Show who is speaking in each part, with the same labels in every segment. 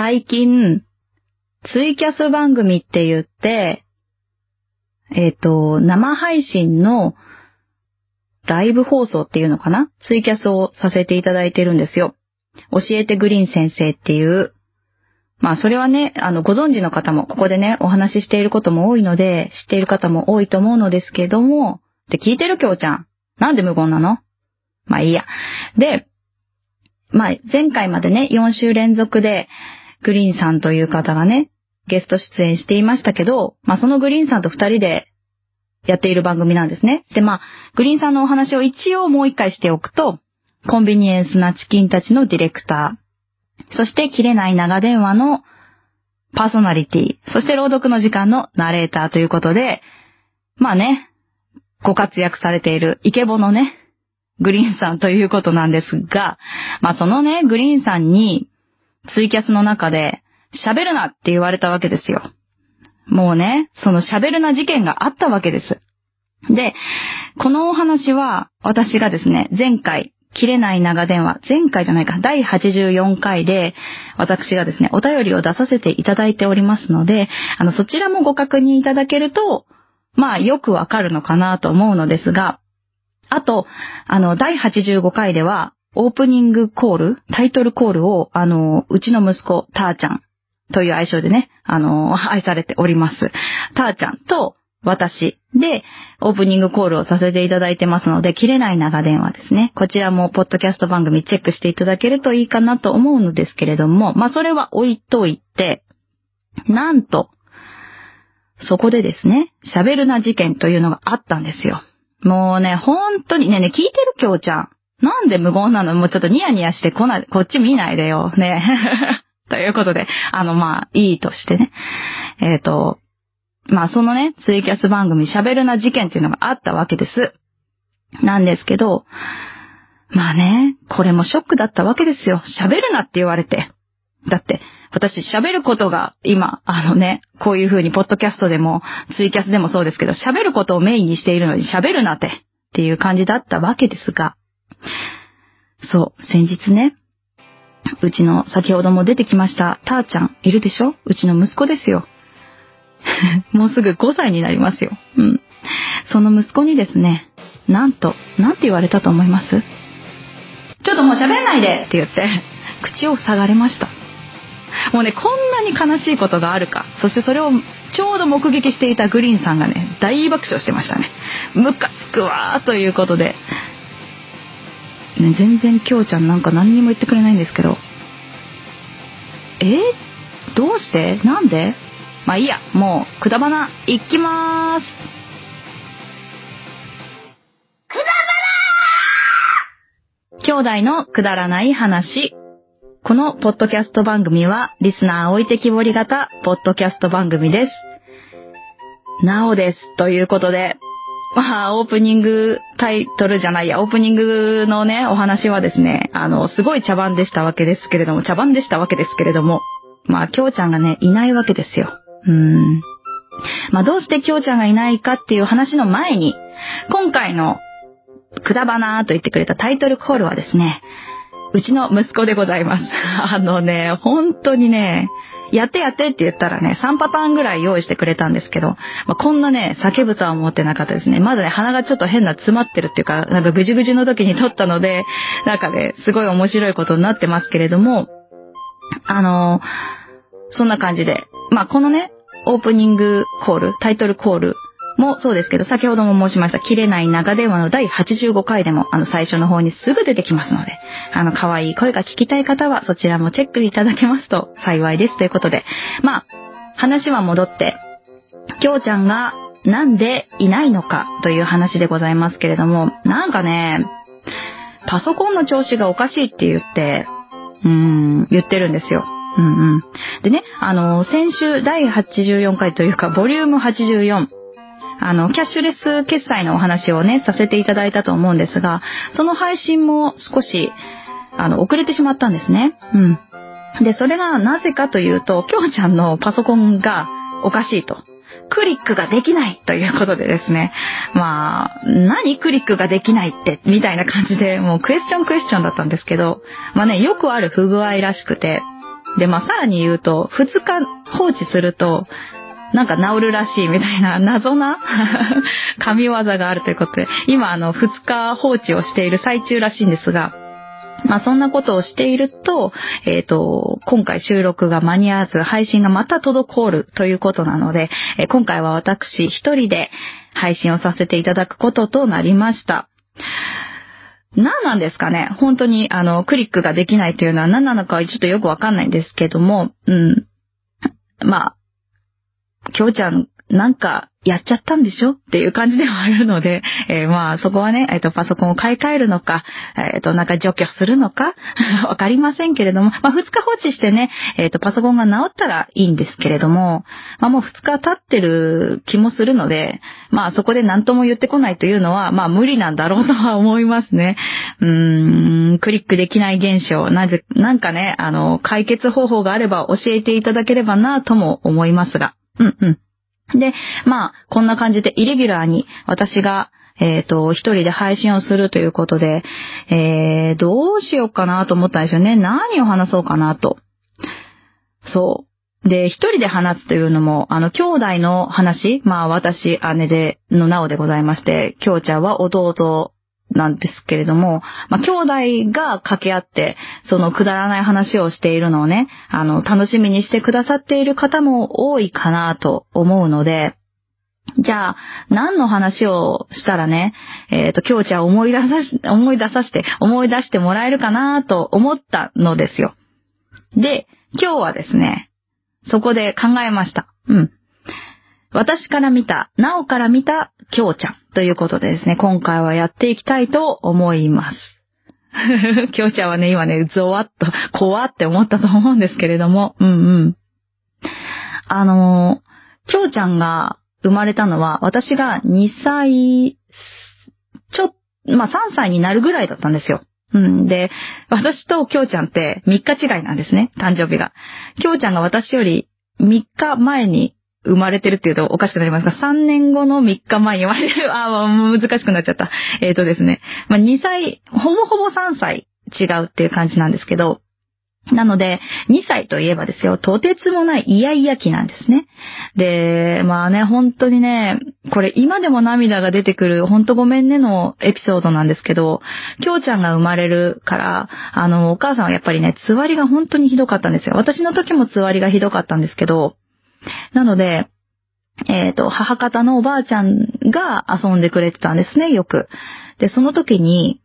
Speaker 1: 最近、ツイキャス番組って言って、えっ、ー、と、生配信のライブ放送っていうのかな？ツイキャスをさせていただいてるんですよ。教えてグリーン先生っていう。まあそれはね、あの、ご存知の方も、ここでね、お話ししていることも多いので、知っている方も多いと思うのですけども、で、聞いてるきょうちゃん。なんで無言なの？まあいいや。で、まあ前回までね、4週連続で、グリーンさんという方がね、ゲスト出演していましたけど、まあそのグリーンさんと2人でやっている番組なんですね。で、まあ、グリーンさんのお話を一応もう一回しておくと、コンビニエンスなチキンたちのディレクター、そして切れない長電話のパーソナリティ、そして朗読の時間のナレーターということで、まあね、ご活躍されているイケボのね、グリーンさんということなんですが、まあそのね、グリーンさんにツイキャスの中で喋るなって言われたわけですよ。もうね、その喋るな事件があったわけです。で、このお話は私がですね、前回、切れない長電話、前回じゃないか、第84回で、私がですね、お便りを出させていただいておりますので、あの、そちらもご確認いただけると、まあ、よくわかるのかなと思うのですが、あと、あの、第85回では、オープニングコール、タイトルコールを、あの、うちの息子、たーちゃんという愛称でね、あの、愛されております。たーちゃんと私でオープニングコールをさせていただいてますので、切れない長電話ですね。こちらもポッドキャスト番組チェックしていただけるといいかなと思うのですけれども、まあそれは置いといて、なんと、そこでですね、喋るな事件というのがあったんですよ。もうね、本当にね、ね、聞いてる今日ちゃん。なんで無言なの？もうちょっとニヤニヤしてこない、こっち見ないでよ。ね。ということで、あの、まあ、いいとしてね。えっ、ー、と、まあ、そのね、ツイキャス番組、喋るな事件っていうのがあったわけです。なんですけど、まあね、これもショックだったわけですよ。喋るなって言われて。だって、私喋ることが今、あのね、こういう風にポッドキャストでも、ツイキャスでもそうですけど、喋ることをメインにしているのに喋るなって、っていう感じだったわけですが、そう、先日ね、うちの先ほども出てきました、たーちゃんいるでしょ？うちの息子ですよ。もうすぐ5歳になりますよ。うん。その息子にですね、なんと、なんて言われたと思います？ちょっともう喋らないでって言って、口を塞がれました。もうね、こんなに悲しいことがあるか。そしてそれをちょうど目撃していたグリーンさんがね、大爆笑してましたね。ムカつくわーということで、ね、全然きょうちゃんなんか何にも言ってくれないんですけど、え？どうして？なんで？まあいいや、もう、くだばな、いきまーす。くだばな兄弟のくだらない話。このポッドキャスト番組は、リスナー置いてきぼり型、ポッドキャスト番組です。なおです。ということで、まあ、オープニングタイトルじゃないや、オープニングのね、お話はですね、あの、すごい茶番でしたわけですけれども、茶番でしたわけですけれども、まあ、きょうちゃんがね、いないわけですよ。うん。まあ、どうしてきょうちゃんがいないかっていう話の前に、今回の、くだばなーと言ってくれたタイトルコールはですね、うちの息子でございます。あのね、本当にね、やってやってって言ったらね、3パターンぐらい用意してくれたんですけど、まあ、こんなね、叫ぶとは思ってなかったですね。まだね、鼻がちょっと変な詰まってるっていうか、なんかぐじぐじの時に撮ったので、なんかね、すごい面白いことになってますけれども、あのそんな感じで。まあ、このね、オープニングコール、タイトルコールもそうですけど、先ほども申しました、切れない長電話の第85回でも、あの、最初の方にすぐ出てきますので、あの、可愛い声が聞きたい方は、そちらもチェックいただけますと幸いですということで、まあ、話は戻って、きょうちゃんがなんでいないのかという話でございますけれども、なんかね、パソコンの調子がおかしいって言って、うーん、言ってるんですよ。うんうん。でね、あの、先週第84回というか、ボリューム84、あの、キャッシュレス決済のお話をね、させていただいたと思うんですが、その配信も少し、あの、遅れてしまったんですね。うん。で、それがなぜかというと、きょうちゃんのパソコンがおかしいと。クリックができないということでですね。まあ、何クリックができないって、みたいな感じで、もうクエスチョンクエスチョンだったんですけど、まあね、よくある不具合らしくて、で、まあ、さらに言うと、2日放置すると、なんか治るらしいみたいな 謎な 神業があるということで、今あの2日放置をしている最中らしいんですが、まあそんなことをしていると、えっ、ー、と、今回収録が間に合わず配信がまた滞るということなので、え、今回は私一人で配信をさせていただくこととなりました。何なんですかね？本当にあの、クリックができないというのは何なのかはちょっとよくわかんないんですけども、うん。まあ、きょうちゃんなんかやっちゃったんでしょっていう感じではあるので、えー、まあそこはね、えっ、ー、とパソコンを買い替えるのか、えっ、ー、となんか除去するのか、わかりませんけれども、まあ2日放置してね、えっ、とパソコンが治ったらいいんですけれども、まあもう2日経ってる気もするので、まあそこで何とも言ってこないというのは、まあ無理なんだろうとは思いますね。うーん、クリックできない現象、なぜ、なんかね、あの、解決方法があれば教えていただければなとも思いますが。うんうん。で、まあ、こんな感じでイレギュラーに私が、えっ、ー、と、一人で配信をするということで、えー、どうしようかなと思ったんですよね。何を話そうかなと。そう。で、一人で話すというのも、あの、兄弟の話、まあ、私、姉で、のなおでございまして、きょうちゃんは弟なんですけれども、まあ、兄弟が掛け合って、そのくだらない話をしているのをね、あの、楽しみにしてくださっている方も多いかなと思うので、じゃあ、何の話をしたらね、えっ、ー、と、今日ちゃん思い出さし、思い出させて、思い出してもらえるかなと思ったのですよ。で、今日はですね、そこで考えました。うん。私から見た、なおから見た、きょうちゃんということでですね、今回はやっていきたいと思います。きょうちゃんはね、今ね、ゾワッと、怖って思ったと思うんですけれども、うんうん。あのきょうちゃんが生まれたのは、私が2歳、ちょ、まあ、3歳になるぐらいだったんですよ。うん。で、私ときょうちゃんって3日違いなんですね、誕生日が。きょうちゃんが私より3日前に生まれてるっていうとおかしくなりますが、3年後の3日前に生まれる、ああ、難しくなっちゃった。えっ、ー、とですね。まあ、2歳、ほぼほぼ3歳違うっていう感じなんですけど、なので、2歳といえばですよ、とてつもないイヤイヤ期なんですね。で、まあね、本当にね、これ今でも涙が出てくる、ほんとごめんねのエピソードなんですけど、きょうちゃんが生まれるから、あの、お母さんはやっぱりね、つわりが本当にひどかったんですよ。私の時もつわりがひどかったんですけど、なので、えっ、ー、と、母方のおばあちゃんが遊んでくれてたんですね、よく。で、その時に、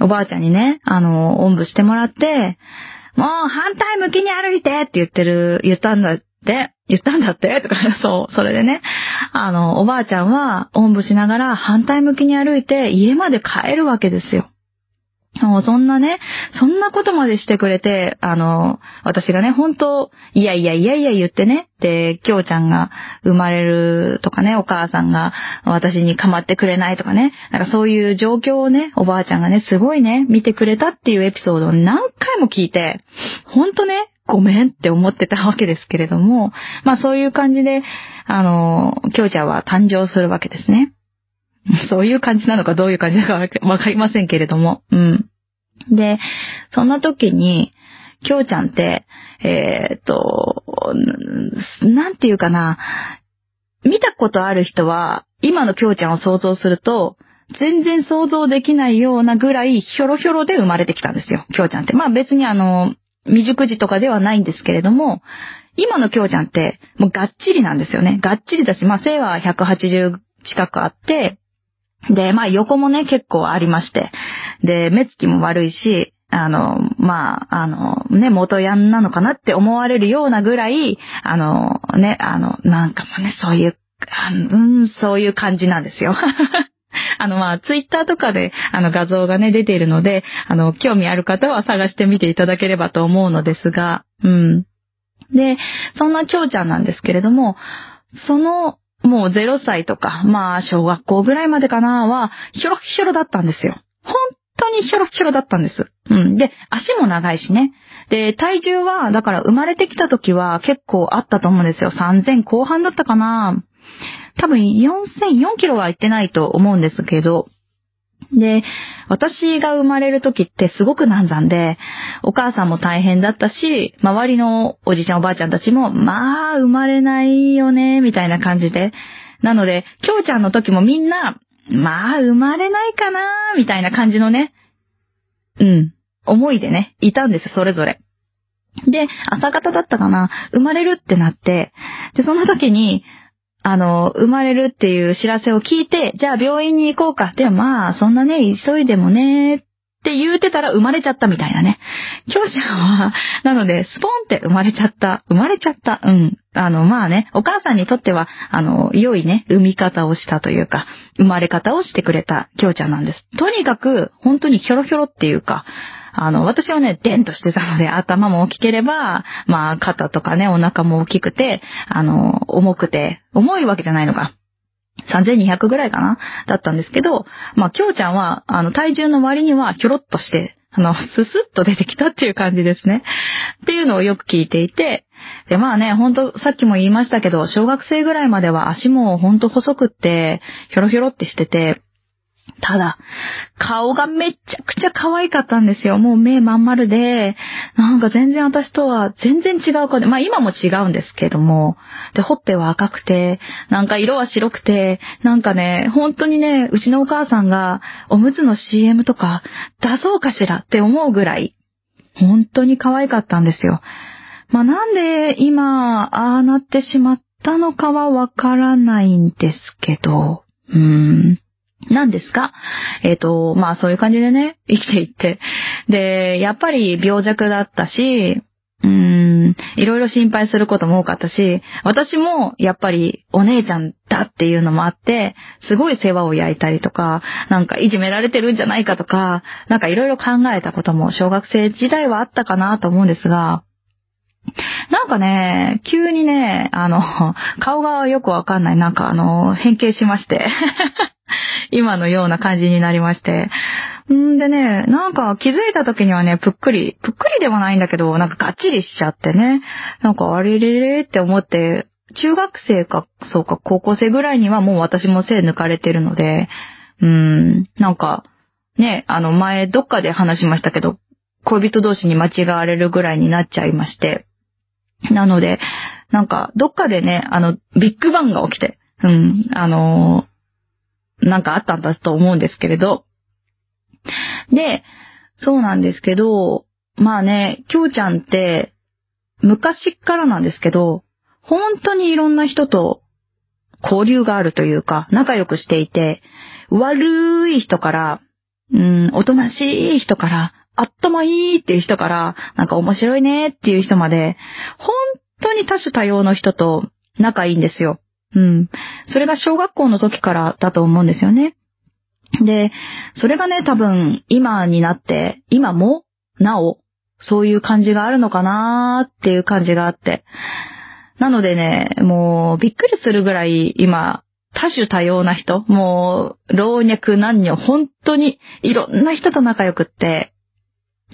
Speaker 1: おばあちゃんにね、あの、おんぶしてもらって、もう反対向きに歩いてって言ってる、言ったんだって、言ったんだってとか、そう、それでね、あの、おばあちゃんは、おんぶしながら反対向きに歩いて家まで帰るわけですよ。そんなね、そんなことまでしてくれて、あの、私がね、本当いやいやいやいや言ってね、で、きょうちゃんが生まれるとかね、お母さんが私に構ってくれないとかね、なんかそういう状況をね、おばあちゃんがね、すごいね、見てくれたっていうエピソードを何回も聞いて、ほんとね、ごめんって思ってたわけですけれども、まあそういう感じで、あの、きょうちゃんは誕生するわけですね。そういう感じなのかどういう感じなのか わかりませんけれども。うん。で、そんな時に、きょうちゃんって、えー、っと、なんていうかな、見たことある人は、今のきょうちゃんを想像すると、全然想像できないようなぐらいひょろひょろで生まれてきたんですよ、きょうちゃんって。まあ別にあの、未熟児とかではないんですけれども、今のきょうちゃんって、もうがっちりなんですよね。がっちりだし、まあ背は180近くあって、で、まあ横もね、結構ありまして。で、目つきも悪いし、あの、まあ、あの、ね、元ヤンなのかなって思われるようなぐらい、あの、ね、あの、なんかもね、そういう、うん、そういう感じなんですよ。あの、まあ、ツイッターとかで、あの、画像がね、出ているので、あの、興味ある方は探してみていただければと思うのですが、うん。で、そんな蝶ちゃんなんですけれども、そのもう0歳とか、まあ、小学校ぐらいまでかなは、ひょろひょろだったんですよ。本当にひょろひょろだったんです。うん。で、足も長いしね。で、体重は、だから生まれてきた時は結構あったと思うんですよ。3000後半だったかな。多分4004キロはいってないと思うんですけど、で、私が生まれる時ってすごく難産で、お母さんも大変だったし、周りのおじちゃんおばあちゃんたちも、まあ、生まれないよね、みたいな感じで。なので、きょうちゃんの時もみんな、まあ、生まれないかな、みたいな感じのね、うん、思いでね、いたんです、それぞれ。で、朝方だったかな、生まれるってなって、で、その時に、あの、生まれるっていう知らせを聞いて、じゃあ病院に行こうか。でもまあ、そんなね、急いでもね、って言うてたら生まれちゃったみたいなね。きょうちゃんは、なので、スポンって生まれちゃった。生まれちゃった。うん。あの、まあね、お母さんにとっては、あの、良いね、産み方をしたというか、生まれ方をしてくれたきょうちゃんなんです。とにかく、本当にひょろひょろっていうか、あの、私はね、デンとしてたので、頭も大きければ、まあ、肩とかね、お腹も大きくて、あの、重くて、重いわけじゃないのか。3200ぐらいかなだったんですけど、まあ、きょうちゃんは、あの、体重の割には、ひょろっとして、あの、ススッと出てきたっていう感じですね。っていうのをよく聞いていて、で、まあね、ほんと、さっきも言いましたけど、小学生ぐらいまでは足もほんと細くって、ひょろひょろってしてて、ただ、顔がめちゃくちゃ可愛かったんですよ。もう目まん丸で、なんか全然私とは全然違う顔で、まあ今も違うんですけども、で、ほっぺは赤くて、なんか色は白くて、なんかね、本当にね、うちのお母さんがおむつの CM とか出そうかしらって思うぐらい、本当に可愛かったんですよ。まあなんで今、ああなってしまったのかはわからないんですけど、うーん。何ですか？えっ、ー、と、まあそういう感じでね、生きていって。で、やっぱり病弱だったし、うーん、いろいろ心配することも多かったし、私もやっぱりお姉ちゃんだっていうのもあって、すごい世話を焼いたりとか、なんかいじめられてるんじゃないかとか、なんかいろいろ考えたことも小学生時代はあったかなと思うんですが、なんかね、急にね、あの、顔がよくわかんない、なんかあの、変形しまして 今のような感じになりまして。んでね、なんか気づいた時にはね、ぷっくり、ぷっくりではないんだけど、なんかがっちりしちゃってね。なんかあれれれって思って、中学生か、そうか、高校生ぐらいにはもう私も背抜かれてるので、うーん、なんか、ね、あの前どっかで話しましたけど、恋人同士に間違われるぐらいになっちゃいまして。なので、なんか、どっかでね、あの、ビッグバンが起きて、うん、あのなんかあったんだと思うんですけれど。で、そうなんですけど、まあね、きょうちゃんって、昔からなんですけど、本当にいろんな人と交流があるというか、仲良くしていて、悪い人から、うん、おとなしい人から、あっともいいっていう人から、なんか面白いねっていう人まで、本当に多種多様の人と仲いいんですよ。うん。それが小学校の時からだと思うんですよね。で、それがね、多分、今になって、今も、なお、そういう感じがあるのかなーっていう感じがあって。なのでね、もう、びっくりするぐらい、今、多種多様な人、もう、老若男女、本当に、いろんな人と仲良くって、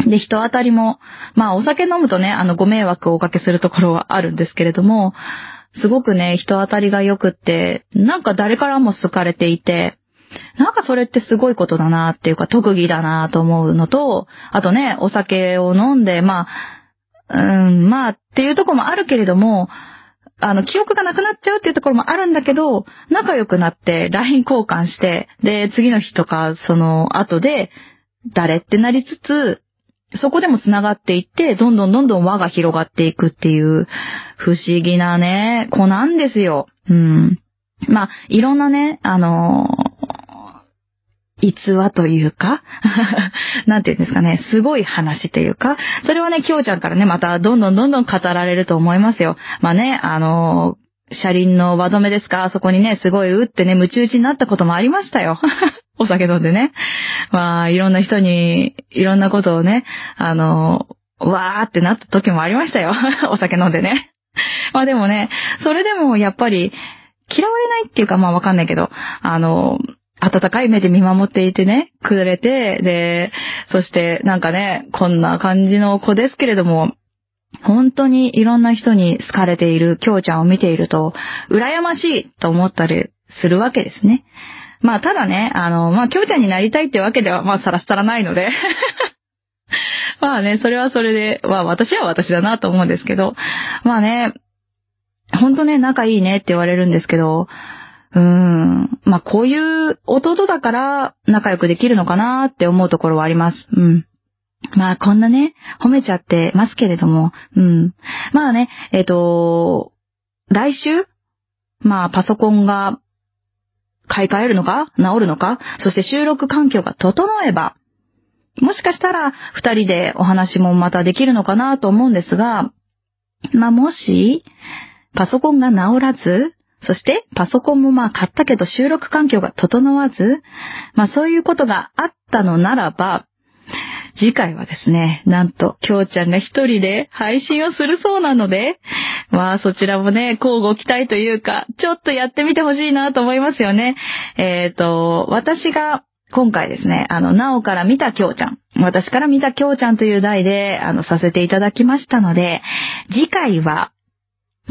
Speaker 1: で、人当たりも、まあ、お酒飲むとね、あの、ご迷惑をおかけするところはあるんですけれども、すごくね、人当たりが良くって、なんか誰からも好かれていて、なんかそれってすごいことだなっていうか特技だなと思うのと、あとね、お酒を飲んで、まあ、うん、まあっていうとこもあるけれども、あの、記憶がなくなっちゃうっていうところもあるんだけど、仲良くなって LINE 交換して、で、次の日とか、その後で、誰ってなりつつ、そこでも繋がっていって、どんどんどんどん輪が広がっていくっていう、不思議なね、子なんですよ。うん。まあ、いろんなね、あのー、逸話というか なんていうんですかね、すごい話というか、それはね、きょうちゃんからね、またどんどんどんどん語られると思いますよ。まあね、あのー車輪の輪止めですか？あそこにね、すごい打ってね、ムチ打ちになったこともありましたよ。お酒飲んでね。まあ、いろんな人に、いろんなことをね、あの、わーってなった時もありましたよ。お酒飲んでね。まあでもね、それでもやっぱり、嫌われないっていうかまあわかんないけど、あの、温かい目で見守っていてね、くれて、で、そしてなんかね、こんな感じの子ですけれども、本当にいろんな人に好かれている京ちゃんを見ていると、羨ましいと思ったりするわけですね。まあ、ただね、あの、まあ、きょうちゃんになりたいってわけでは、まあ、さらさらないので。まあね、それはそれで、まあ、私は私だなと思うんですけど、まあね、ほんとね、仲いいねって言われるんですけど、うーん。まあ、こういう弟だから仲良くできるのかなって思うところはあります。うん。まあ、こんなね、褒めちゃってますけれども、うん。まあね、えっ、ー、と、来週まあ、パソコンが買い替えるのか？治るのか？そして収録環境が整えば、もしかしたら二人でお話もまたできるのかなと思うんですが、まあ、もし、パソコンが治らず、そしてパソコンもまあ買ったけど収録環境が整わず、まあそういうことがあったのならば、次回はですね、なんと、きょうちゃんが一人で配信をするそうなので、まあそちらもね、交互期待というか、ちょっとやってみてほしいなと思いますよね。えっ、ー、と、私が今回ですね、あの、なおから見たきょうちゃん、私から見たきょうちゃんという題で、あの、させていただきましたので、次回は、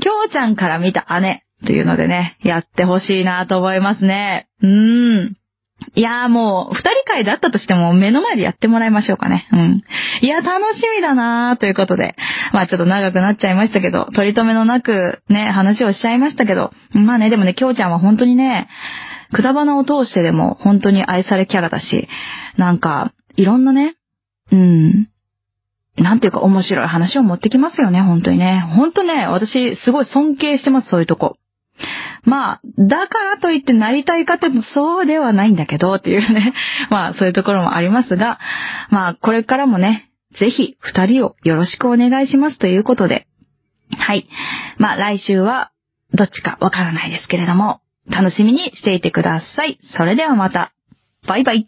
Speaker 1: きょうちゃんから見た姉というのでね、やってほしいなと思いますね。うーん。いやーもう、二人会だったとしても目の前でやってもらいましょうかね。うん。いや、楽しみだなーということで。まあちょっと長くなっちゃいましたけど、取り留めのなくね、話をしちゃいましたけど。まあね、でもね、きょうちゃんは本当にね、くだばなを通してでも本当に愛されキャラだし、なんか、いろんなね、うん、なんていうか面白い話を持ってきますよね、本当にね。本当ね、私すごい尊敬してます、そういうとこ。まあ、だからといってなりたいかってそうではないんだけどっていうね。まあ、そういうところもありますが、まあ、これからもね、ぜひ二人をよろしくお願いしますということで。はい。まあ、来週はどっちかわからないですけれども、楽しみにしていてください。それではまた。バイバイ。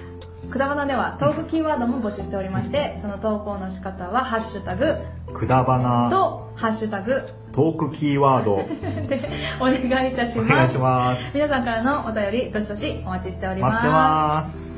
Speaker 1: くだばなではトークキーワードも募集しておりまして、その投稿の仕方は、ハッシュタグ、
Speaker 2: くだばな
Speaker 1: と、ハッシュタグ、
Speaker 2: トークキーワード
Speaker 1: でお願いいたします。お
Speaker 2: 願いします。
Speaker 1: 皆さんからのお便り、どしどしお待ちしております。
Speaker 2: 待ってます。